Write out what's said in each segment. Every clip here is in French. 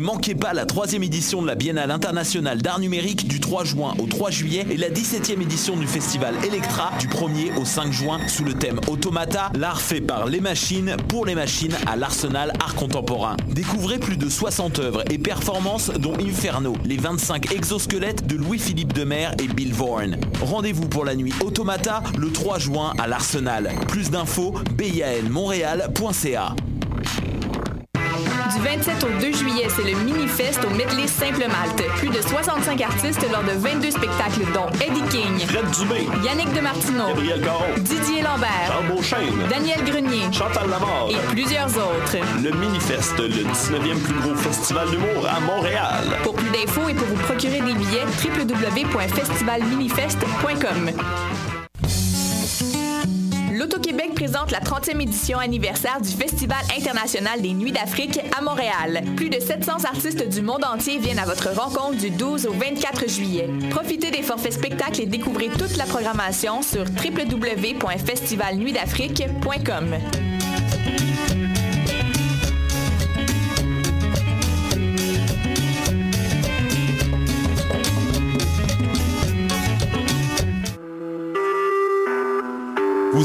manquez pas la troisième édition de la Biennale internationale d'art numérique du 3 juin au 3 juillet et la 17e édition du festival Electra du 1er au 5 juin sous le thème Automata, l'art fait par les machines pour les machines à l'Arsenal Art Contemporain. Découvrez plus de 60 œuvres et performances dont Inferno, les 25 exosquelettes de Louis-Philippe Demer et Bill Vaughan. Rendez-vous pour la nuit Automata le 3 juin à l'Arsenal. Plus d'infos, bianmontréal.ca. Du 27 au 2 juillet, c'est le Mini-Fest au Medley Simple Malte. Plus de 65 artistes lors de 22 spectacles, dont Eddie King, Fred Dubé, Yannick Demartino, Gabriel Caron, Didier Lambert, Charles Beauchesne, Daniel Grenier Chantal Lamarre. et plusieurs autres. Le Minifest, le 19e plus gros festival d'humour à Montréal. Pour plus d'infos et pour vous procurer des billets, www.festivalminifest.com. L'Auto-Québec présente la 30e édition anniversaire du Festival international des Nuits d'Afrique à Montréal. Plus de 700 artistes du monde entier viennent à votre rencontre du 12 au 24 juillet. Profitez des forfaits spectacles et découvrez toute la programmation sur www.festivalnuitdafrique.com.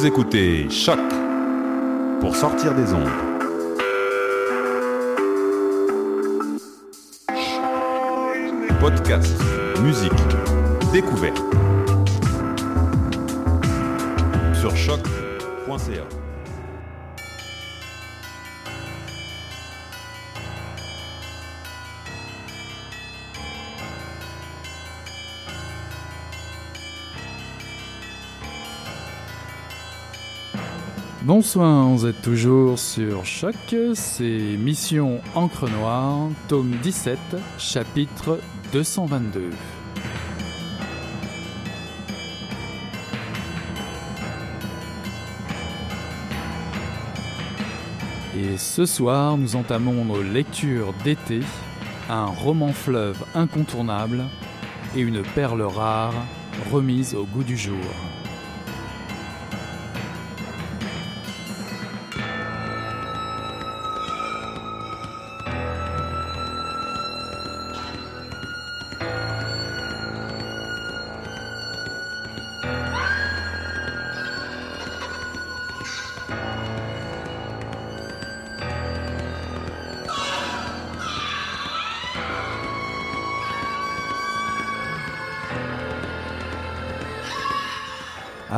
Écoutez Choc pour sortir des ondes. Podcast, musique, découverte. Sur choc.ca. Bonsoir, vous êtes toujours sur Choc, c'est Mission Encre Noire, tome 17, chapitre 222. Et ce soir, nous entamons nos lectures d'été, un roman fleuve incontournable et une perle rare remise au goût du jour.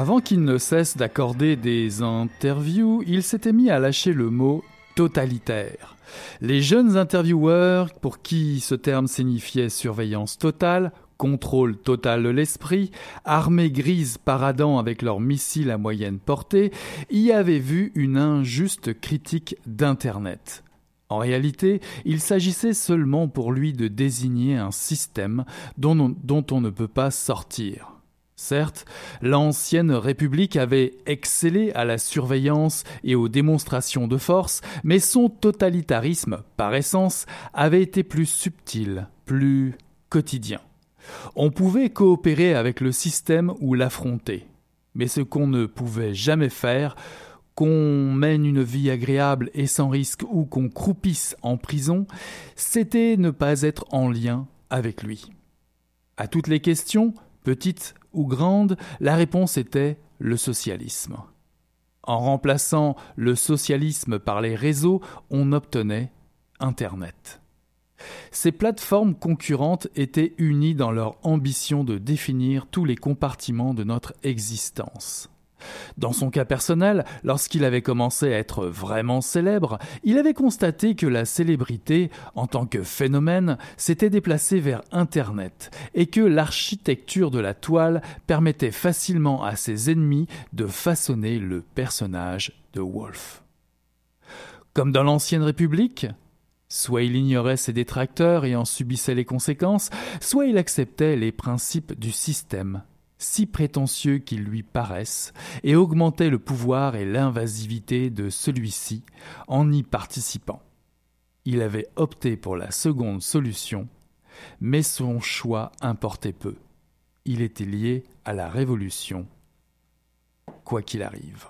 Avant qu'il ne cesse d'accorder des interviews, il s'était mis à lâcher le mot totalitaire. Les jeunes intervieweurs, pour qui ce terme signifiait surveillance totale, contrôle total de l'esprit, armée grise paradant avec leurs missiles à moyenne portée, y avaient vu une injuste critique d'Internet. En réalité, il s'agissait seulement pour lui de désigner un système dont on, dont on ne peut pas sortir. Certes, l'ancienne République avait excellé à la surveillance et aux démonstrations de force, mais son totalitarisme, par essence, avait été plus subtil, plus quotidien. On pouvait coopérer avec le système ou l'affronter, mais ce qu'on ne pouvait jamais faire, qu'on mène une vie agréable et sans risque ou qu'on croupisse en prison, c'était ne pas être en lien avec lui. À toutes les questions, petites ou grande, la réponse était le socialisme. En remplaçant le socialisme par les réseaux, on obtenait Internet. Ces plateformes concurrentes étaient unies dans leur ambition de définir tous les compartiments de notre existence. Dans son cas personnel, lorsqu'il avait commencé à être vraiment célèbre, il avait constaté que la célébrité, en tant que phénomène, s'était déplacée vers Internet et que l'architecture de la toile permettait facilement à ses ennemis de façonner le personnage de Wolf. Comme dans l'ancienne République, Soit il ignorait ses détracteurs et en subissait les conséquences, soit il acceptait les principes du système si prétentieux qu'ils lui paraissent, et augmentait le pouvoir et l'invasivité de celui-ci en y participant. Il avait opté pour la seconde solution, mais son choix importait peu. Il était lié à la Révolution, quoi qu'il arrive.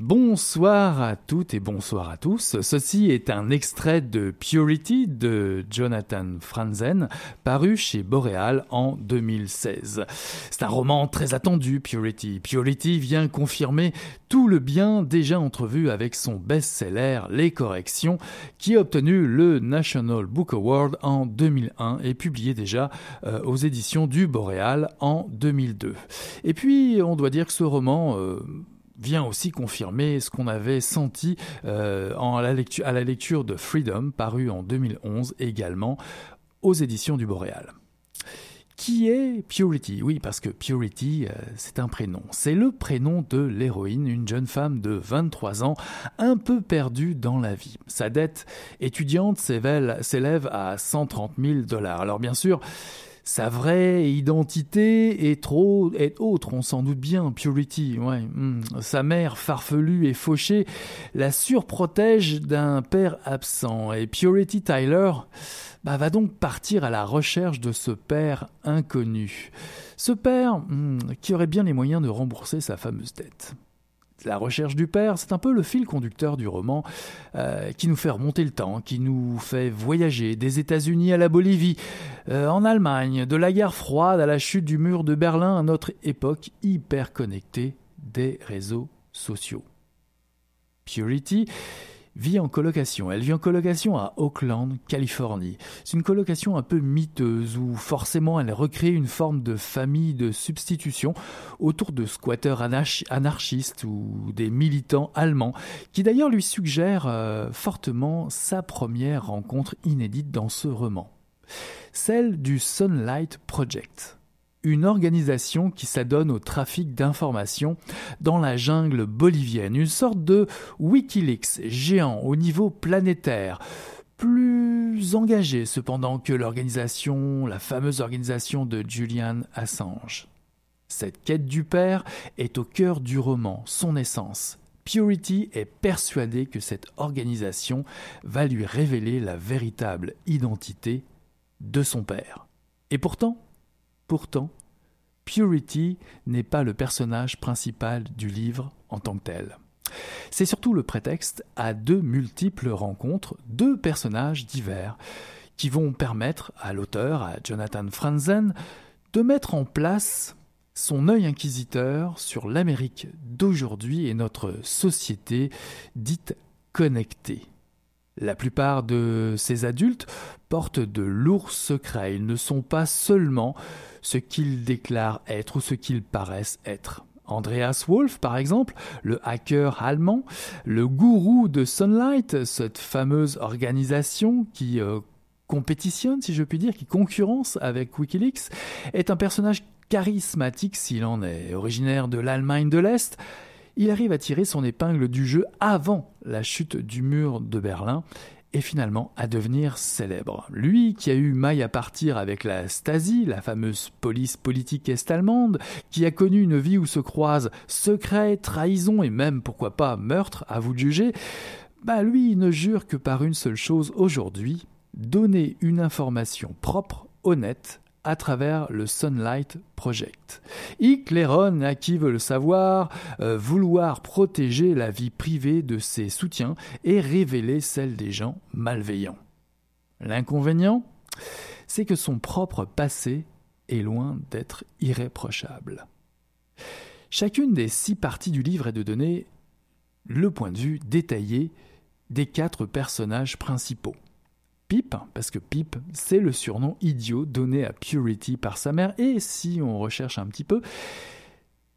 Bonsoir à toutes et bonsoir à tous. Ceci est un extrait de Purity de Jonathan Franzen, paru chez Boreal en 2016. C'est un roman très attendu, Purity. Purity vient confirmer tout le bien déjà entrevu avec son best-seller Les Corrections, qui a obtenu le National Book Award en 2001 et publié déjà euh, aux éditions du Boreal en 2002. Et puis, on doit dire que ce roman... Euh, vient aussi confirmer ce qu'on avait senti euh, à la lecture de Freedom, paru en 2011 également aux éditions du Boréal. Qui est Purity? Oui, parce que Purity, euh, c'est un prénom. C'est le prénom de l'héroïne, une jeune femme de 23 ans, un peu perdue dans la vie. Sa dette étudiante s'élève à 130 000 dollars. Alors bien sûr, sa vraie identité est autre, on s'en doute bien. Purity. Hmm. Sa mère farfelue et fauchée la surprotège d'un père absent. Et Purity Tyler bah, va donc partir à la recherche de ce père inconnu. Ce père hmm, qui aurait bien les moyens de rembourser sa fameuse dette la recherche du père, c'est un peu le fil conducteur du roman euh, qui nous fait remonter le temps, qui nous fait voyager des États-Unis à la Bolivie, euh, en Allemagne, de la guerre froide à la chute du mur de Berlin à notre époque hyper connectée des réseaux sociaux. Purity en colocation. Elle vit en colocation à Oakland, Californie. C'est une colocation un peu miteuse où forcément elle recrée une forme de famille de substitution autour de squatteurs anarchistes ou des militants allemands qui d'ailleurs lui suggèrent euh, fortement sa première rencontre inédite dans ce roman. Celle du Sunlight Project une organisation qui s'adonne au trafic d'informations dans la jungle bolivienne, une sorte de Wikileaks géant au niveau planétaire, plus engagé cependant que l'organisation, la fameuse organisation de Julian Assange. Cette quête du père est au cœur du roman, son essence. Purity est persuadée que cette organisation va lui révéler la véritable identité de son père. Et pourtant, Pourtant, Purity n'est pas le personnage principal du livre en tant que tel. C'est surtout le prétexte à deux multiples rencontres, deux personnages divers, qui vont permettre à l'auteur, à Jonathan Franzen, de mettre en place son œil inquisiteur sur l'Amérique d'aujourd'hui et notre société dite connectée. La plupart de ces adultes portent de lourds secrets. Ils ne sont pas seulement ce qu'ils déclarent être ou ce qu'ils paraissent être. Andreas Wolf, par exemple, le hacker allemand, le gourou de Sunlight, cette fameuse organisation qui euh, compétitionne, si je puis dire, qui concurrence avec Wikileaks, est un personnage charismatique s'il en est, originaire de l'Allemagne de l'Est. Il arrive à tirer son épingle du jeu avant la chute du mur de Berlin et finalement à devenir célèbre. Lui qui a eu maille à partir avec la Stasi, la fameuse police politique est-allemande, qui a connu une vie où se croisent secrets, trahison et même pourquoi pas meurtre, à vous juger, bah lui ne jure que par une seule chose aujourd'hui, donner une information propre, honnête, à travers le Sunlight Project. Hic à qui veut le savoir, euh, vouloir protéger la vie privée de ses soutiens et révéler celle des gens malveillants. L'inconvénient, c'est que son propre passé est loin d'être irréprochable. Chacune des six parties du livre est de donner le point de vue détaillé des quatre personnages principaux. Pip, parce que Pip, c'est le surnom idiot donné à Purity par sa mère, et si on recherche un petit peu,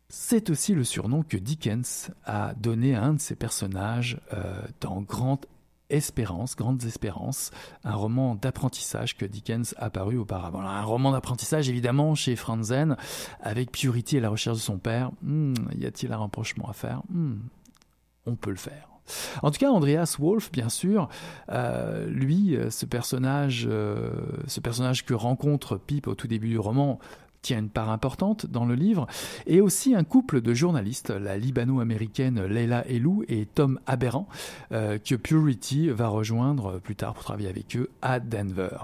c'est aussi le surnom que Dickens a donné à un de ses personnages euh, dans Grande Espérance, Grandes Espérances, un roman d'apprentissage que Dickens a paru auparavant. un roman d'apprentissage évidemment chez Franzen, avec Purity et la recherche de son père. Hmm, y a-t-il un rapprochement à faire? Hmm, On peut le faire. En tout cas, Andreas Wolf, bien sûr, euh, lui, euh, ce personnage, euh, ce personnage que rencontre Pip au tout début du roman, tient une part importante dans le livre, et aussi un couple de journalistes, la libano-américaine Leila Elou et Tom Aberrant, que Purity va rejoindre plus tard pour travailler avec eux à Denver.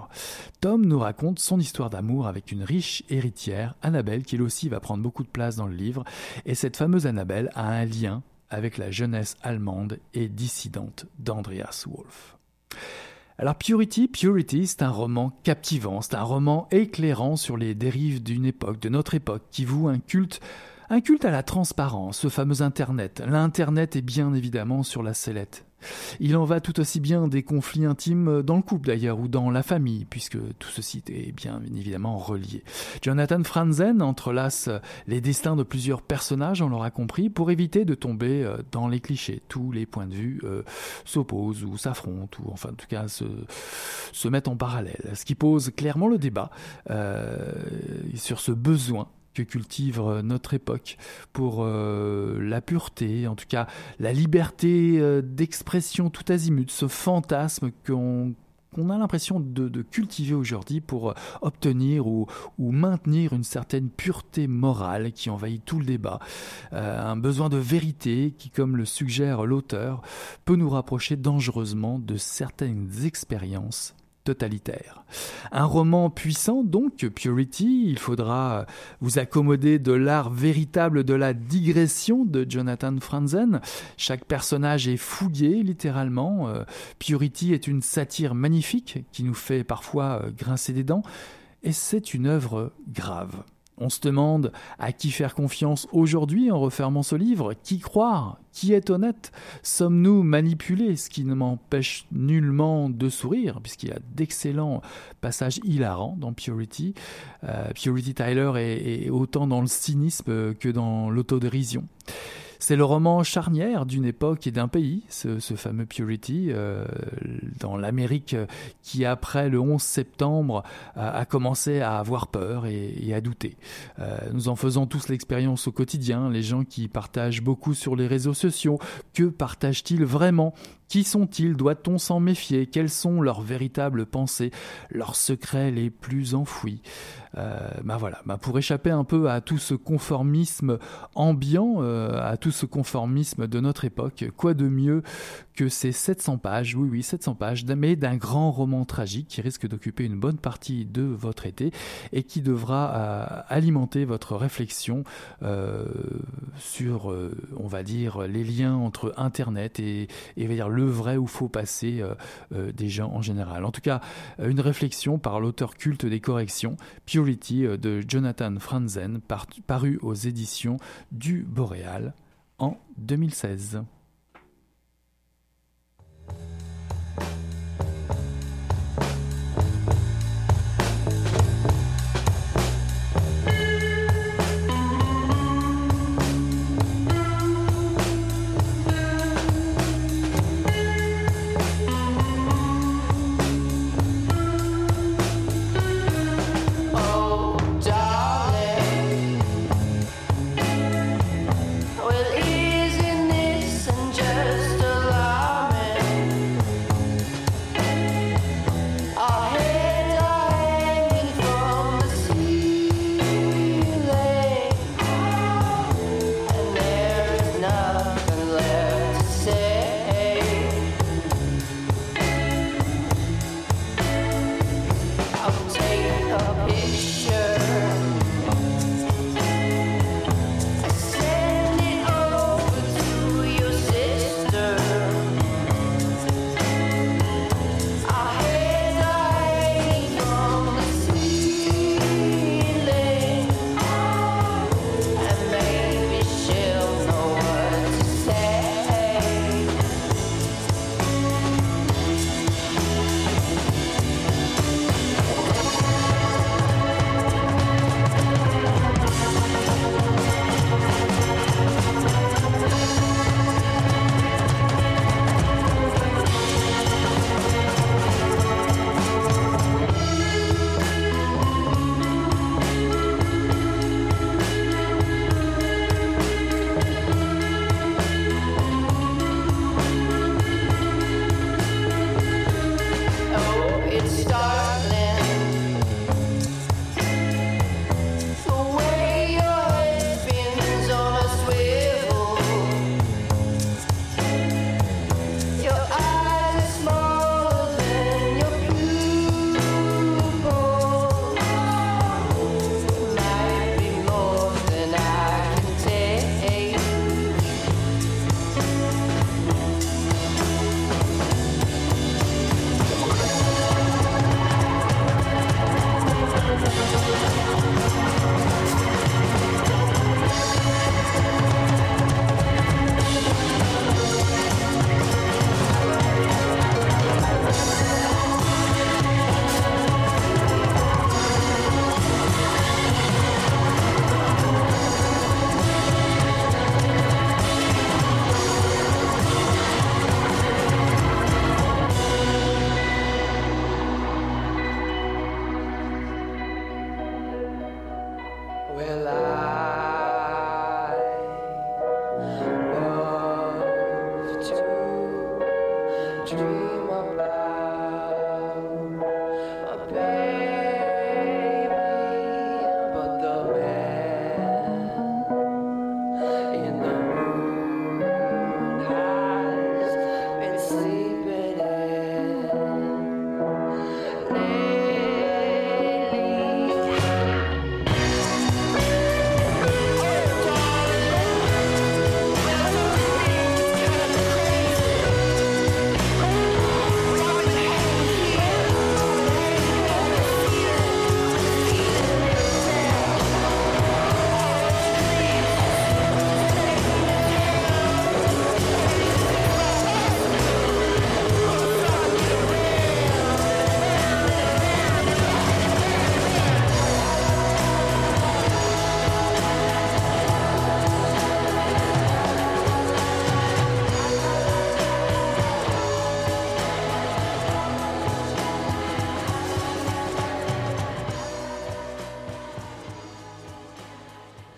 Tom nous raconte son histoire d'amour avec une riche héritière, Annabelle, qui elle aussi va prendre beaucoup de place dans le livre, et cette fameuse Annabelle a un lien avec la jeunesse allemande et dissidente d'Andreas Wolff. Alors Purity, Purity, c'est un roman captivant, c'est un roman éclairant sur les dérives d'une époque, de notre époque, qui voue un culte un culte à la transparence, ce fameux Internet. L'Internet est bien évidemment sur la sellette. Il en va tout aussi bien des conflits intimes dans le couple d'ailleurs ou dans la famille, puisque tout ceci est bien évidemment relié. Jonathan Franzen entrelace les destins de plusieurs personnages, on l'aura compris, pour éviter de tomber euh, dans les clichés. Tous les points de vue euh, s'opposent ou s'affrontent, ou enfin en tout cas se, mettent en parallèle. Ce qui pose clairement le débat euh, sur ce besoin cultive euh, notre époque pour euh, la pureté, en tout cas la liberté euh, d'expression tout azimut, ce fantasme qu'on a l'impression de, cultiver aujourd'hui pour obtenir ou, maintenir une certaine pureté morale qui envahit tout le débat, un besoin de vérité qui, comme le suggère l'auteur, peut nous rapprocher dangereusement de certaines expériences totalitaire. Un roman puissant donc, Purity, il faudra vous accommoder de l'art véritable de la digression de Jonathan Franzen. Chaque personnage est fouillé littéralement. Euh, Purity est une satire magnifique qui nous fait parfois euh, grincer des dents et c'est une œuvre grave. On se demande à qui faire confiance aujourd'hui en refermant ce livre, qui croire, qui est honnête Sommes-nous manipulés Ce qui ne m'empêche nullement de sourire, puisqu'il y a d'excellents passages hilarants dans Purity. Euh, Purity Tyler est autant dans le cynisme que dans l'autodérision. C'est le roman charnière d'une époque et d'un pays, ce, fameux Purity, euh, dans l'Amérique qui, après le 11 septembre, a, commencé à avoir peur et, à douter. Euh, nous en faisons tous l'expérience au quotidien, les gens qui partagent beaucoup sur les réseaux sociaux, que partagent-ils vraiment? Qui sont-ils? Doit-on s'en méfier? Quelles sont leurs véritables pensées, leurs secrets les plus enfouis? Euh, bah voilà, bah pour échapper un peu à tout ce conformisme ambiant, euh, à tout ce conformisme de notre époque, quoi de mieux que ces 700 pages, oui oui 700 pages, mais d'un grand roman tragique qui risque d'occuper une bonne partie de votre été et qui devra euh, alimenter votre réflexion sur, on va dire, les liens entre Internet et, et dire, le vrai ou faux passé des gens en général. En tout cas, une réflexion par l'auteur culte des corrections, Purity de Jonathan Franzen, paru aux éditions du Boréal en 2016.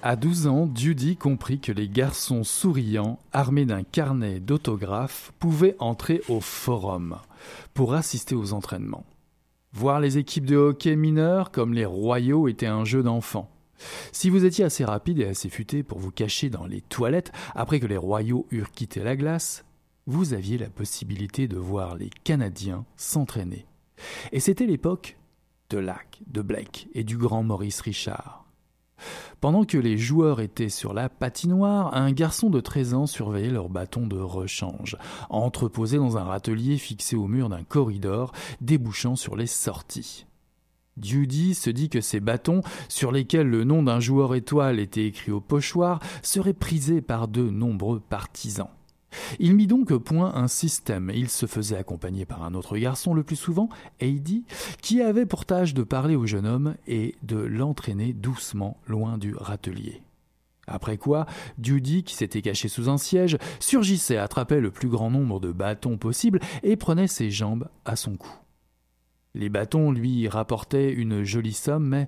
À 12 ans, Judy comprit que les garçons souriants, armés d'un carnet d'autographes, pouvaient entrer au forum pour assister aux entraînements. Voir les équipes de hockey mineurs comme les royaux était un jeu d'enfant. Si vous étiez assez rapide et assez futé pour vous cacher dans les toilettes après que les royaux eurent quitté la glace, vous aviez la possibilité de voir les Canadiens s'entraîner. Et c'était l'époque de Lac, de Blake et du grand Maurice Richard. Pendant que les joueurs étaient sur la patinoire, un garçon de 13 ans surveillait leur bâton de rechange, entreposé dans un râtelier fixé au mur d'un corridor débouchant sur les sorties. Judy se dit que ces bâtons, sur lesquels le nom d'un joueur étoile était écrit au pochoir, seraient prisés par de nombreux partisans. Il mit donc au point un système. Il se faisait accompagner par un autre garçon le plus souvent, Heidi, qui avait pour tâche de parler au jeune homme et de l'entraîner doucement loin du râtelier. Après quoi, Judy, qui s'était caché sous un siège, surgissait, attrapait le plus grand nombre de bâtons possible et prenait ses jambes à son cou. Les bâtons lui rapportaient une jolie somme, mais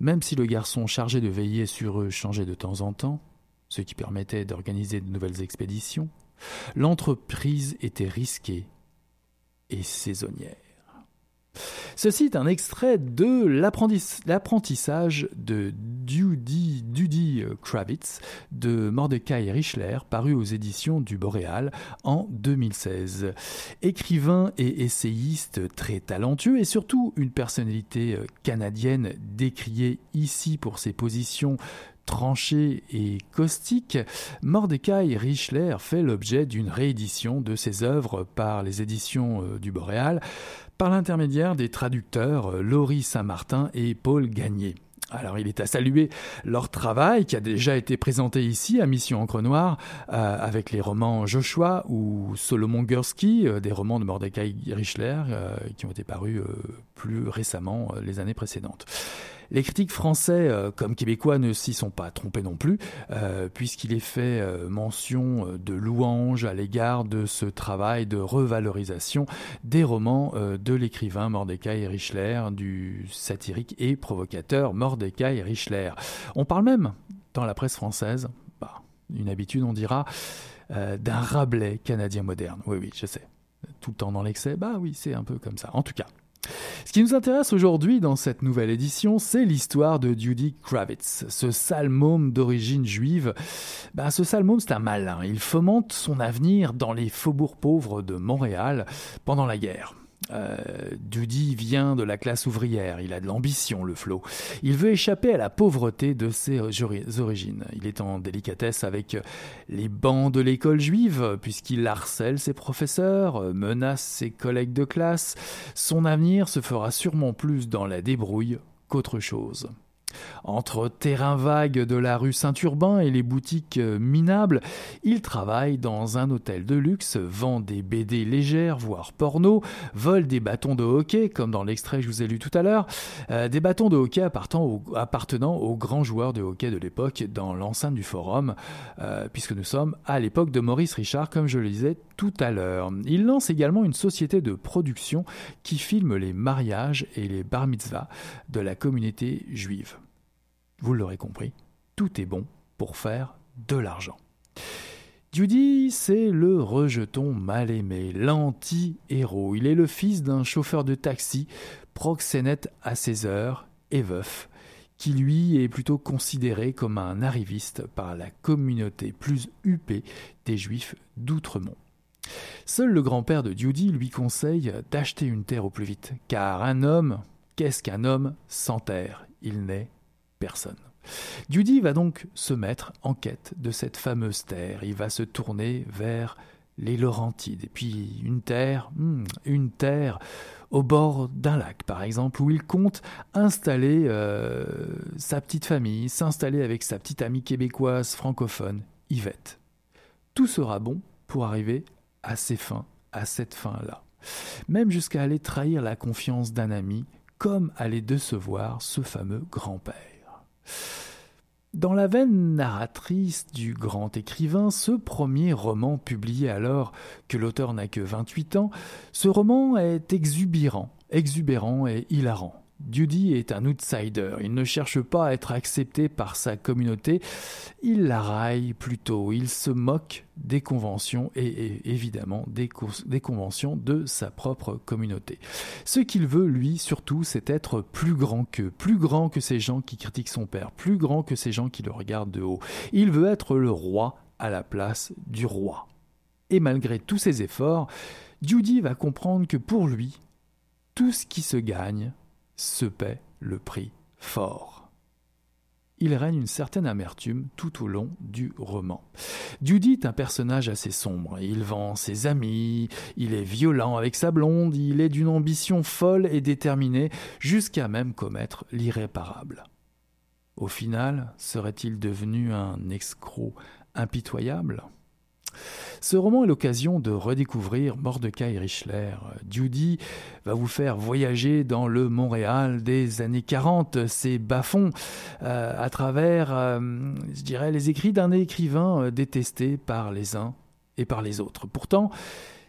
même si le garçon chargé de veiller sur eux changeait de temps en temps, ce qui permettait d'organiser de nouvelles expéditions, L'entreprise était risquée et saisonnière. Ceci est un extrait de l'apprentissage de Dudy, Kravitz de Mordecai Richler, paru aux éditions du Boréal en 2016. Écrivain et essayiste très talentueux et surtout une personnalité canadienne décriée ici pour ses positions tranché et caustique, Mordecai Richler fait l'objet d'une réédition de ses œuvres par les éditions euh, du Boréal, par l'intermédiaire des traducteurs euh, Laurie Saint-Martin et Paul Gagné. Alors il est à saluer leur travail qui a déjà été présenté ici à Mission Encre Noire euh, avec les romans Joshua ou Solomon Gursky, des romans de Mordecai Richler qui ont été parus plus récemment les années précédentes. Les critiques français euh, comme québécois ne s'y sont pas trompés non plus, euh, puisqu'il est fait euh, mention de louange à l'égard de ce travail de revalorisation des romans de l'écrivain Mordecai Richler, du satirique et provocateur Mordecai Richler. On parle même, dans la presse française, bah, une habitude on dira, d'un Rabelais canadien moderne. Oui, oui, je sais. Tout le temps dans l'excès, bah oui, c'est un peu comme ça. En tout cas, ce qui nous intéresse aujourd'hui dans cette nouvelle édition, c'est l'histoire de Judy Kravitz, ce sale d'origine juive. Ben, ce sale c'est un malin. Il fomente son avenir dans les faubourgs pauvres de Montréal pendant la guerre. Euh, Dudy vient de la classe ouvrière, il a de l'ambition, le flot. Il veut échapper à la pauvreté de ses origines. Il est en délicatesse avec les bancs de l'école juive, puisqu'il harcèle ses professeurs, menace ses collègues de classe. Son avenir se fera sûrement plus dans la débrouille qu'autre chose. Entre terrain vague de la rue Saint-Urbain et les boutiques euh, minables, il travaille dans un hôtel de luxe, vend des BD légères, voire porno, vole des bâtons de hockey, comme dans l'extrait que je vous ai lu tout à l'heure, euh, des bâtons de hockey appartenant, aux grands joueurs de hockey de l'époque dans l'enceinte du forum, euh, puisque nous sommes à l'époque de Maurice Richard, comme je le disais tout à l'heure. Il lance également une société de production qui filme les mariages et les bar mitzvahs de la communauté juive. Vous l'aurez compris, tout est bon pour faire de l'argent. Judy, c'est le rejeton mal aimé, l'anti-héros. Il est le fils d'un chauffeur de taxi, proxénète à ses heures et veuf, qui lui est plutôt considéré comme un arriviste par la communauté plus huppée des juifs d'Outremont. Seul le grand-père de Judy lui conseille d'acheter une terre au plus vite, car un homme, qu'est-ce qu'un homme sans terre? Il n'est personne. Judy va donc se mettre en quête de cette fameuse terre. Il va se tourner vers les Laurentides. Et puis une terre, hmm, une terre au bord d'un lac, par exemple, où il compte installer euh, sa petite famille, s'installer avec sa petite amie québécoise francophone, Yvette. Tout sera bon pour arriver à ses fins, à cette fin-là. Même jusqu'à aller trahir la confiance d'un ami, comme aller décevoir ce fameux grand-père. Dans la veine narratrice du grand écrivain, ce premier roman publié alors que l'auteur n'a que 28 ans, ce roman est exubérant, exubérant et hilarant. Judy est un outsider, il ne cherche pas à être accepté par sa communauté, il la raille plutôt, il se moque des conventions et, évidemment des, des, conventions de sa propre communauté. Ce qu'il veut, lui, surtout, c'est être plus grand qu'eux, plus grand que ces gens qui critiquent son père, plus grand que ces gens qui le regardent de haut. Il veut être le roi à la place du roi. Et malgré tous ses efforts, Judy va comprendre que pour lui, tout ce qui se gagne se paie le prix fort. Il règne une certaine amertume tout au long du roman. Judy est un personnage assez sombre. Il vend ses amis, il est violent avec sa blonde, il est d'une ambition folle et déterminée, jusqu'à même commettre l'irréparable. Au final, serait-il devenu un escroc impitoyable? Ce roman est l'occasion de redécouvrir Mordecai Richler. Judy va vous faire voyager dans le Montréal des années 40, ces bas-fonds, euh, à travers, euh, je dirais, les écrits d'un écrivain euh, détesté par les uns et par les autres. Pourtant,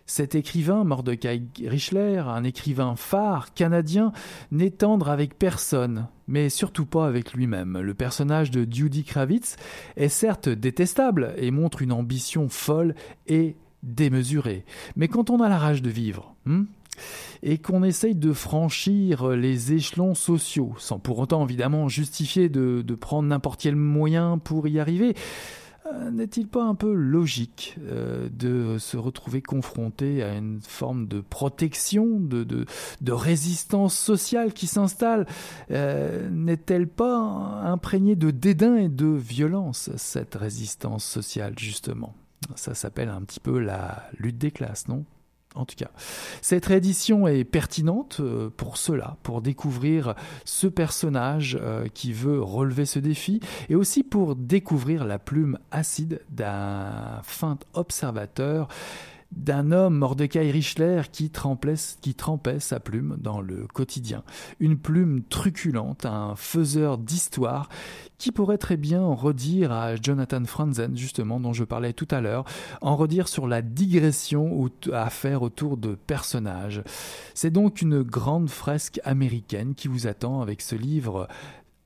cet écrivain, Mordecai Richler, un écrivain phare canadien, n'est tendre avec personne, mais surtout pas avec lui-même. Le personnage de Judy Kravitz est certes détestable et montre une ambition folle et démesurée. Mais quand on a la rage de vivre, hmm, et qu'on essaye de franchir les échelons sociaux, sans pour autant évidemment justifier de, prendre n'importe quel moyen pour y arriver, n'est-il pas un peu logique euh, de se retrouver confronté à une forme de protection, de, de, résistance sociale qui s'installe euh, N'est-elle pas imprégnée de dédain et de violence, cette résistance sociale, justement? Ça s'appelle un petit peu la lutte des classes, non? En tout cas. Cette réédition est pertinente euh, pour cela, pour découvrir ce personnage euh, qui veut relever ce défi, et aussi pour découvrir la plume acide d'un fin observateur d'un homme, Mordecai Richler, qui trempait, qui sa plume dans le quotidien. Une plume truculente, un faiseur d'histoire, qui pourrait très bien en redire à Jonathan Franzen, justement, dont je parlais tout à l'heure, en redire sur la digression à faire autour de personnages. C'est donc une grande fresque américaine qui vous attend avec ce livre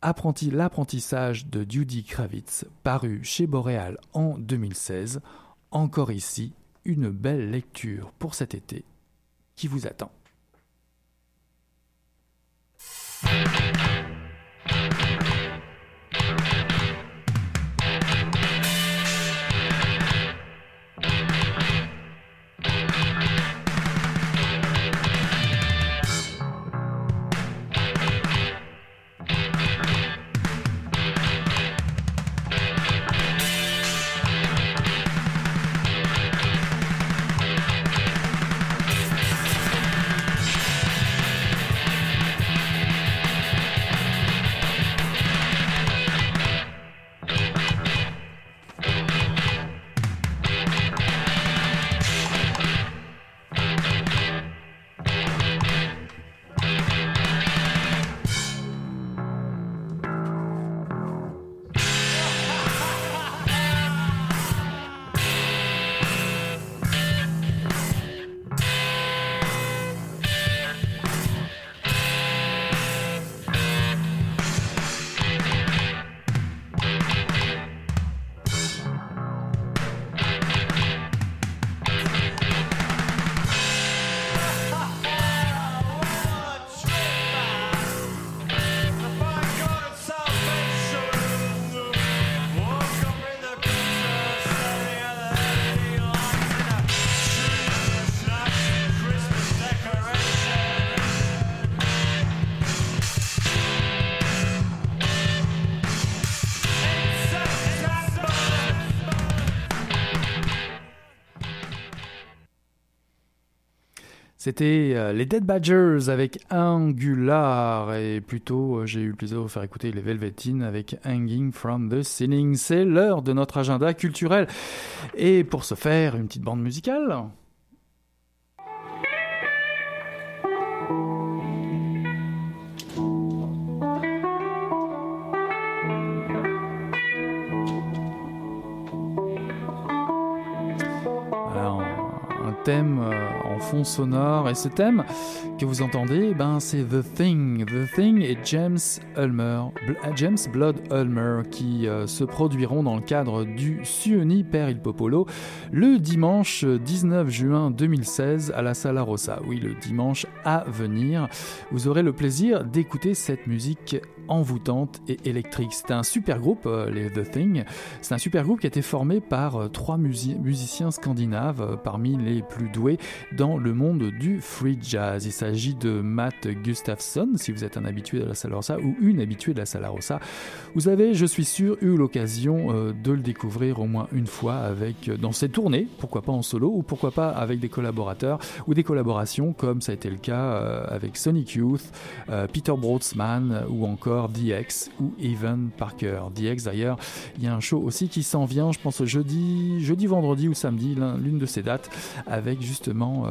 Apprenti l'apprentissage de Judy Kravitz, paru chez Boréal en 2016. Encore ici, une belle lecture pour cet été qui vous attend. C'était euh, les Dead Badgers avec Angular et plutôt euh, j'ai eu le plaisir de vous faire écouter les Velvetines avec Hanging from the Ceiling. C'est l'heure de notre agenda culturel et pour ce faire une petite bande musicale. thème euh, fond sonore. Et ce thème que vous entendez, ben, c'est The Thing. The Thing et James Ulmer, James Blood Ulmer, qui euh, se produiront dans le cadre du Suoni per il Popolo le dimanche 19 juin 2016 à la Sala Rossa. Oui, le dimanche à venir. Vous aurez le plaisir d'écouter cette musique envoûtante et électrique. C'est un super groupe, euh, les The Thing. C'est un super groupe qui a été formé par trois musiciens scandinaves parmi les plus doués dans le monde du free jazz. Il s'agit de Matt Gustafsson, si vous êtes un habitué de la Sala Rossa ou une habituée de la Sala Rossa. Vous avez, je suis sûr, eu l'occasion euh, de le découvrir au moins une fois avec, euh, dans ses tournées, pourquoi pas en solo ou pourquoi pas avec des collaborateurs ou des collaborations comme ça a été le cas euh, avec Sonic Youth, Peter Broadsman ou encore DX ou Evan Parker. DX d'ailleurs, il y a un show aussi qui s'en vient, je pense jeudi, jeudi, vendredi ou samedi, l'une de ces dates, avec justement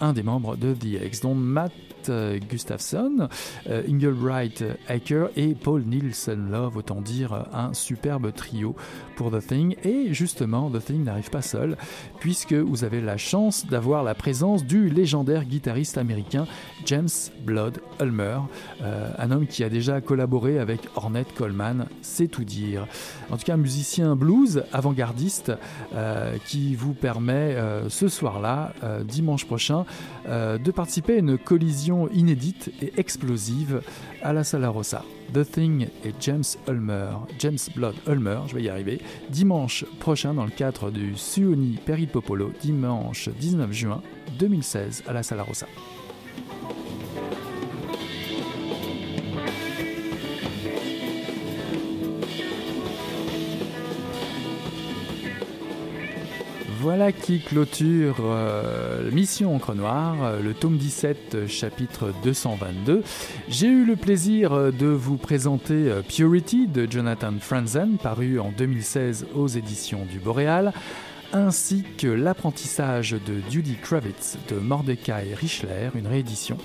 un des membres de The X, dont Matt euh, Gustafsson, euh, Inglebright Aker et Paul Nielsen Love, autant dire un superbe trio pour The Thing. Et justement, The Thing n'arrive pas seul, puisque vous avez la chance d'avoir la présence du légendaire guitariste américain James Blood Ulmer, euh, un homme qui a déjà collaboré avec Ornette Coleman, c'est tout dire. En tout cas, un musicien blues avant-gardiste qui vous permet ce soir-là, dimanche prochain, de participer à une collision inédite et explosive à la Sala Rossa. The Thing et James Ulmer, James Blood Ulmer, je vais y arriver, dimanche prochain dans le cadre du Suoni Peripopolo, dimanche 19 juin 2016 à la Sala Rossa. Voilà qui clôture euh, Mission Encre Noire, euh, le tome 17, chapitre 222. J'ai eu le plaisir euh, de vous présenter Purity de Jonathan Franzen, paru en 2016 aux éditions du Boréal, ainsi que L'apprentissage de Judy Kravitz de Mordecai Richler, une réédition,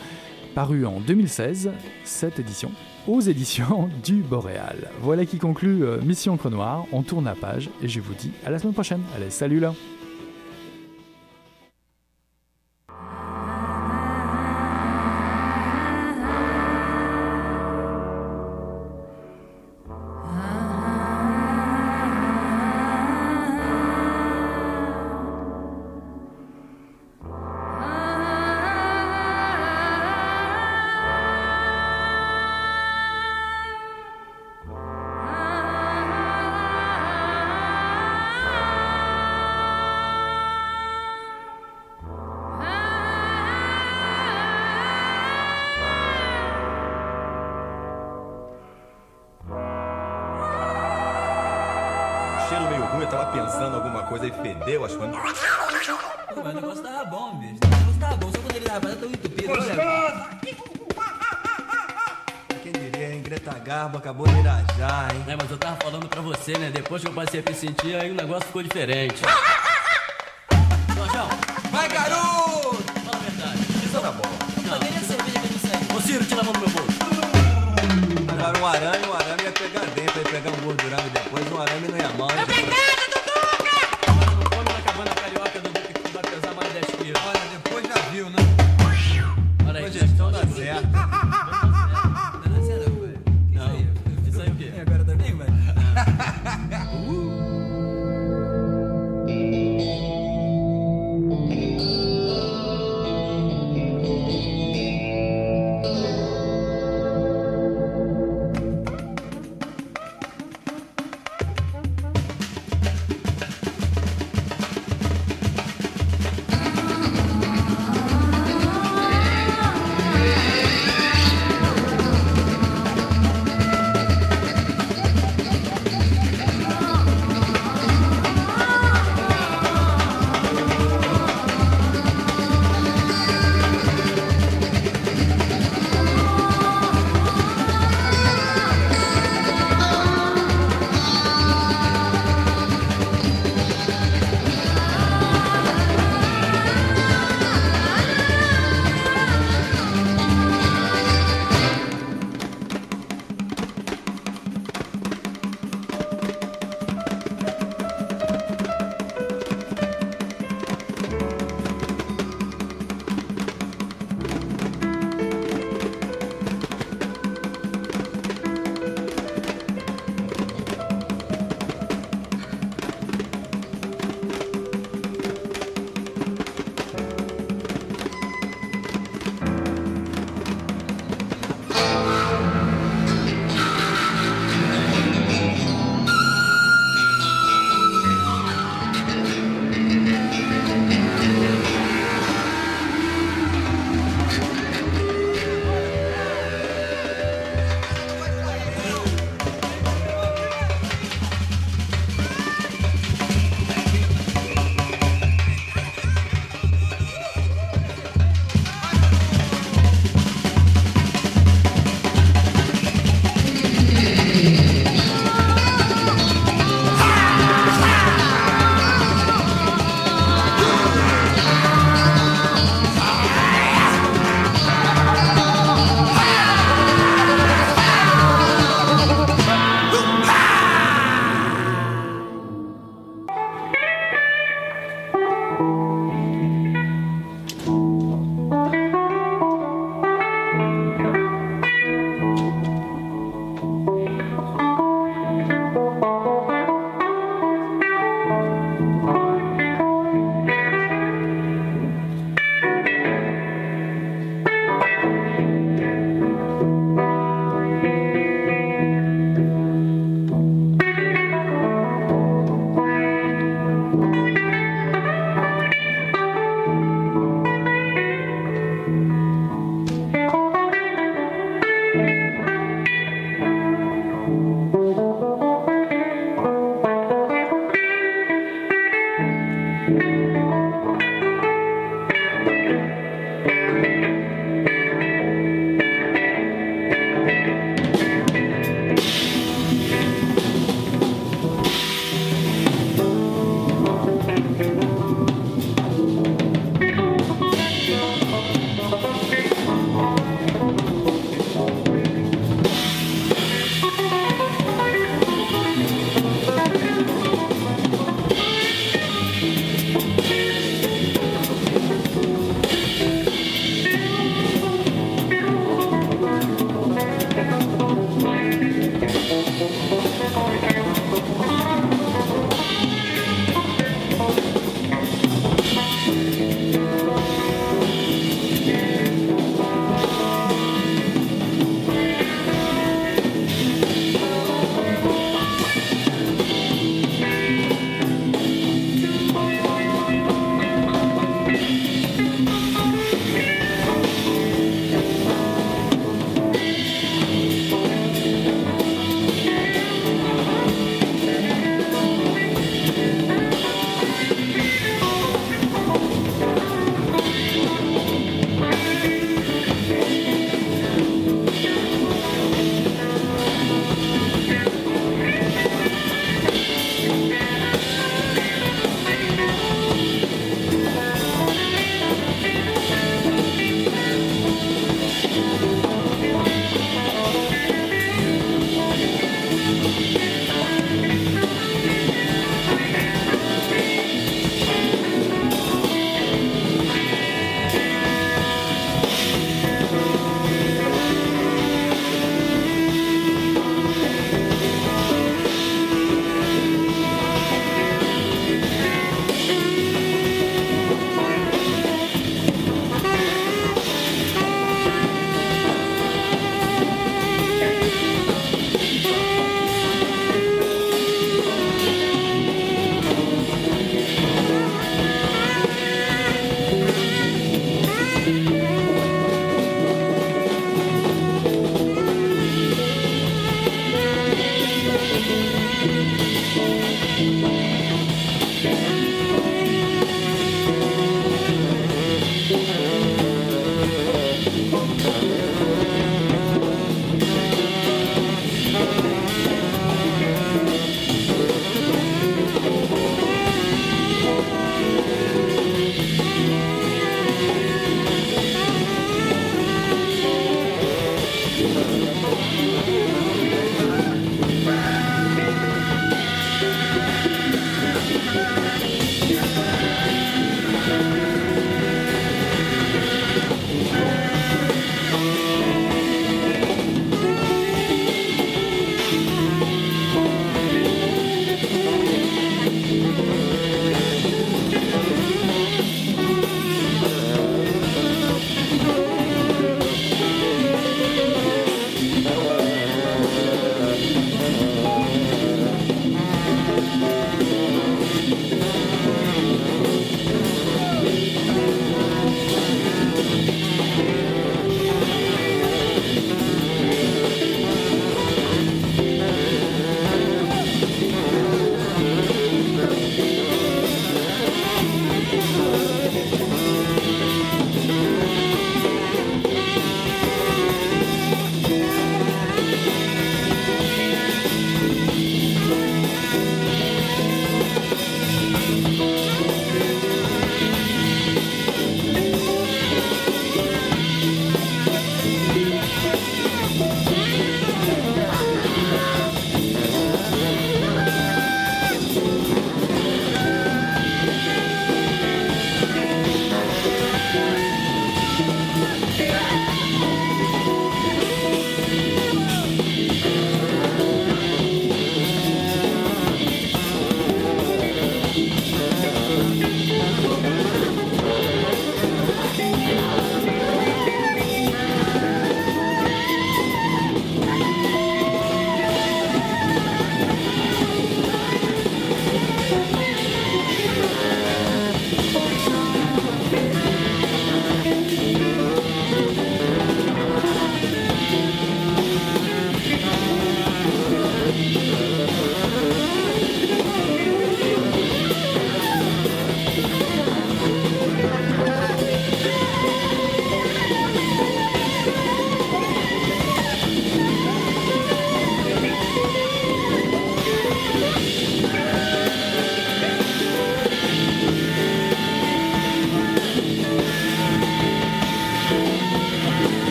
parue en 2016, cette édition, aux éditions du Boréal. Voilà qui conclut Mission Encre Noire. On tourne la page et je vous dis à la semaine prochaine. Allez, salut là! Fazendo tão entupido. Gostoso! Quem diria, hein? Greta Garbo acabou de irajar, hein? É, mas eu tava falando pra você, né? Depois que eu passei a me sentir, aí o negócio ficou diferente.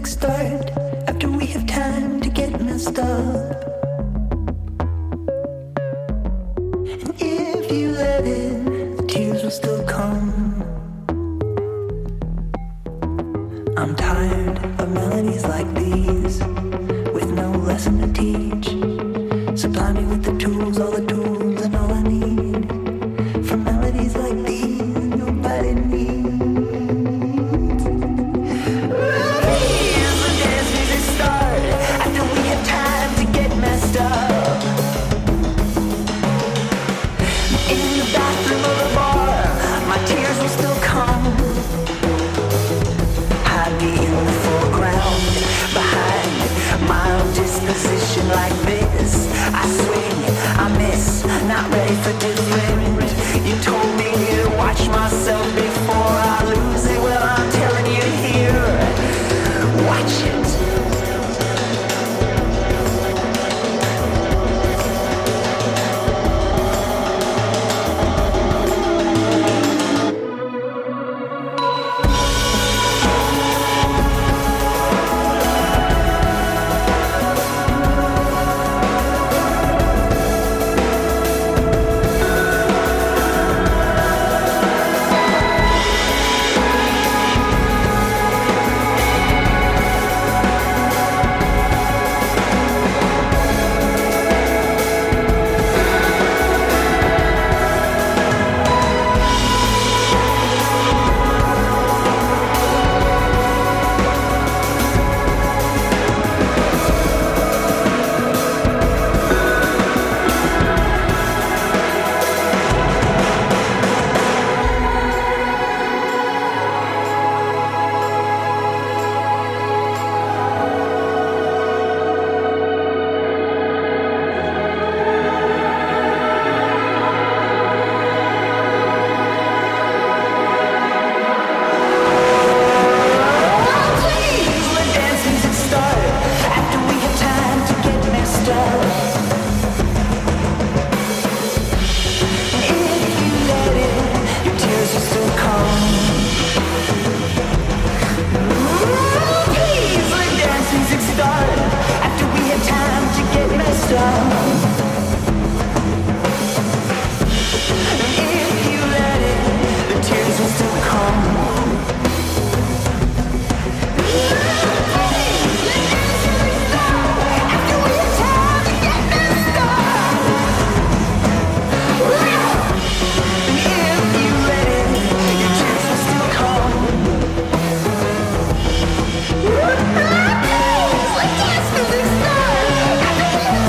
six thirty.